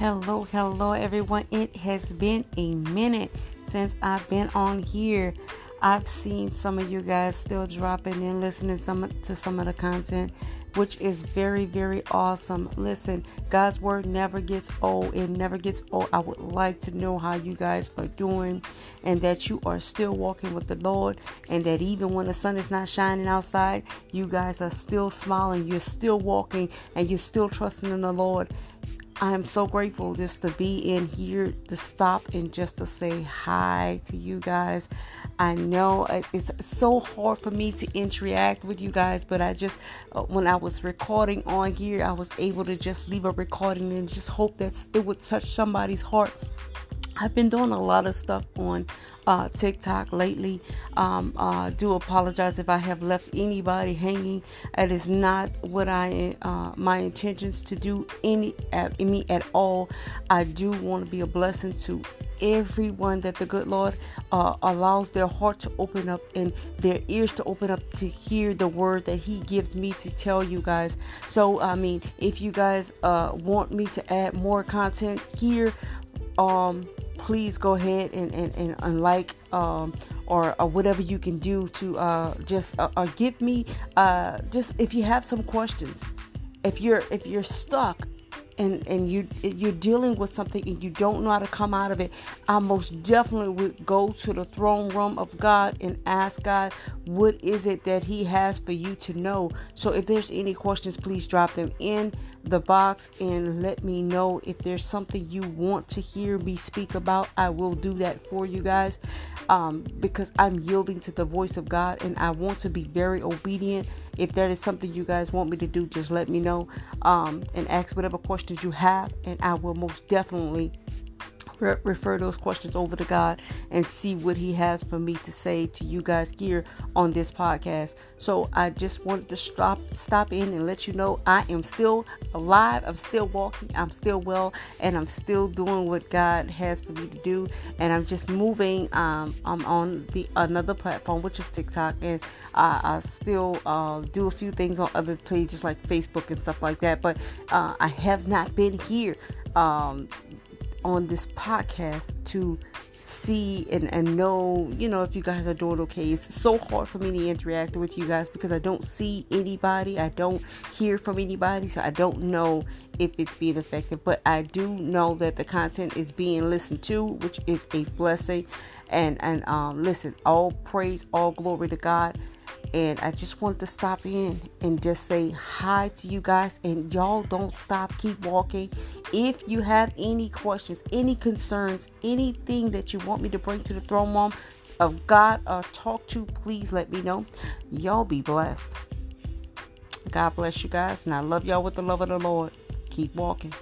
Hello, hello, everyone. It has been a minute since I've been on here. I've seen some of you guys still dropping in, listening some to some of the content, which is very, very awesome. Listen, God's word never gets old. It never gets old. I would like to know how you guys are doing, and that you are still walking with the Lord, and that even when the sun is not shining outside, you guys are still smiling. You're still walking, and you're still trusting in the Lord. I am so grateful just to be in here to stop and just to say hi to you guys. I know it's so hard for me to interact with you guys, but I just, uh, when I was recording on here, I was able to just leave a recording and just hope that it would touch somebody's heart. I've been doing a lot of stuff on uh, TikTok lately. Um, uh, do apologize if I have left anybody hanging. It is not what I uh, my intentions to do any at me at all. I do want to be a blessing to everyone that the good Lord uh, allows their heart to open up and their ears to open up to hear the word that He gives me to tell you guys. So, I mean, if you guys uh, want me to add more content here, um, please go ahead and, and, and, and like um, or, or whatever you can do to uh, just uh, uh, give me uh, just if you have some questions if you're if you're stuck and and you you're dealing with something and you don't know how to come out of it i most definitely would go to the throne room of god and ask god what is it that he has for you to know so if there's any questions please drop them in the box and let me know if there's something you want to hear me speak about. I will do that for you guys um, because I'm yielding to the voice of God and I want to be very obedient. If that is something you guys want me to do, just let me know um, and ask whatever questions you have, and I will most definitely re- refer those questions over to God and see what He has for me to say to you guys here on this podcast. So I just wanted to stop stop in and let you know I am still alive. I'm still walking. I'm still well, and I'm still doing what God has for me to do. And I'm just moving. Um, I'm on the another platform, which is TikTok, and I, I still uh, do a few things on other pages like Facebook and stuff like that. But uh, I have not been here. Um, on this podcast to see and, and know, you know, if you guys are doing okay. It's so hard for me to interact with you guys because I don't see anybody, I don't hear from anybody, so I don't know if it's being effective. But I do know that the content is being listened to, which is a blessing. And and um, listen, all praise, all glory to God and I just wanted to stop in and just say hi to you guys. And y'all don't stop, keep walking. If you have any questions, any concerns, anything that you want me to bring to the throne room of God or talk to, please let me know. Y'all be blessed. God bless you guys, and I love y'all with the love of the Lord. Keep walking.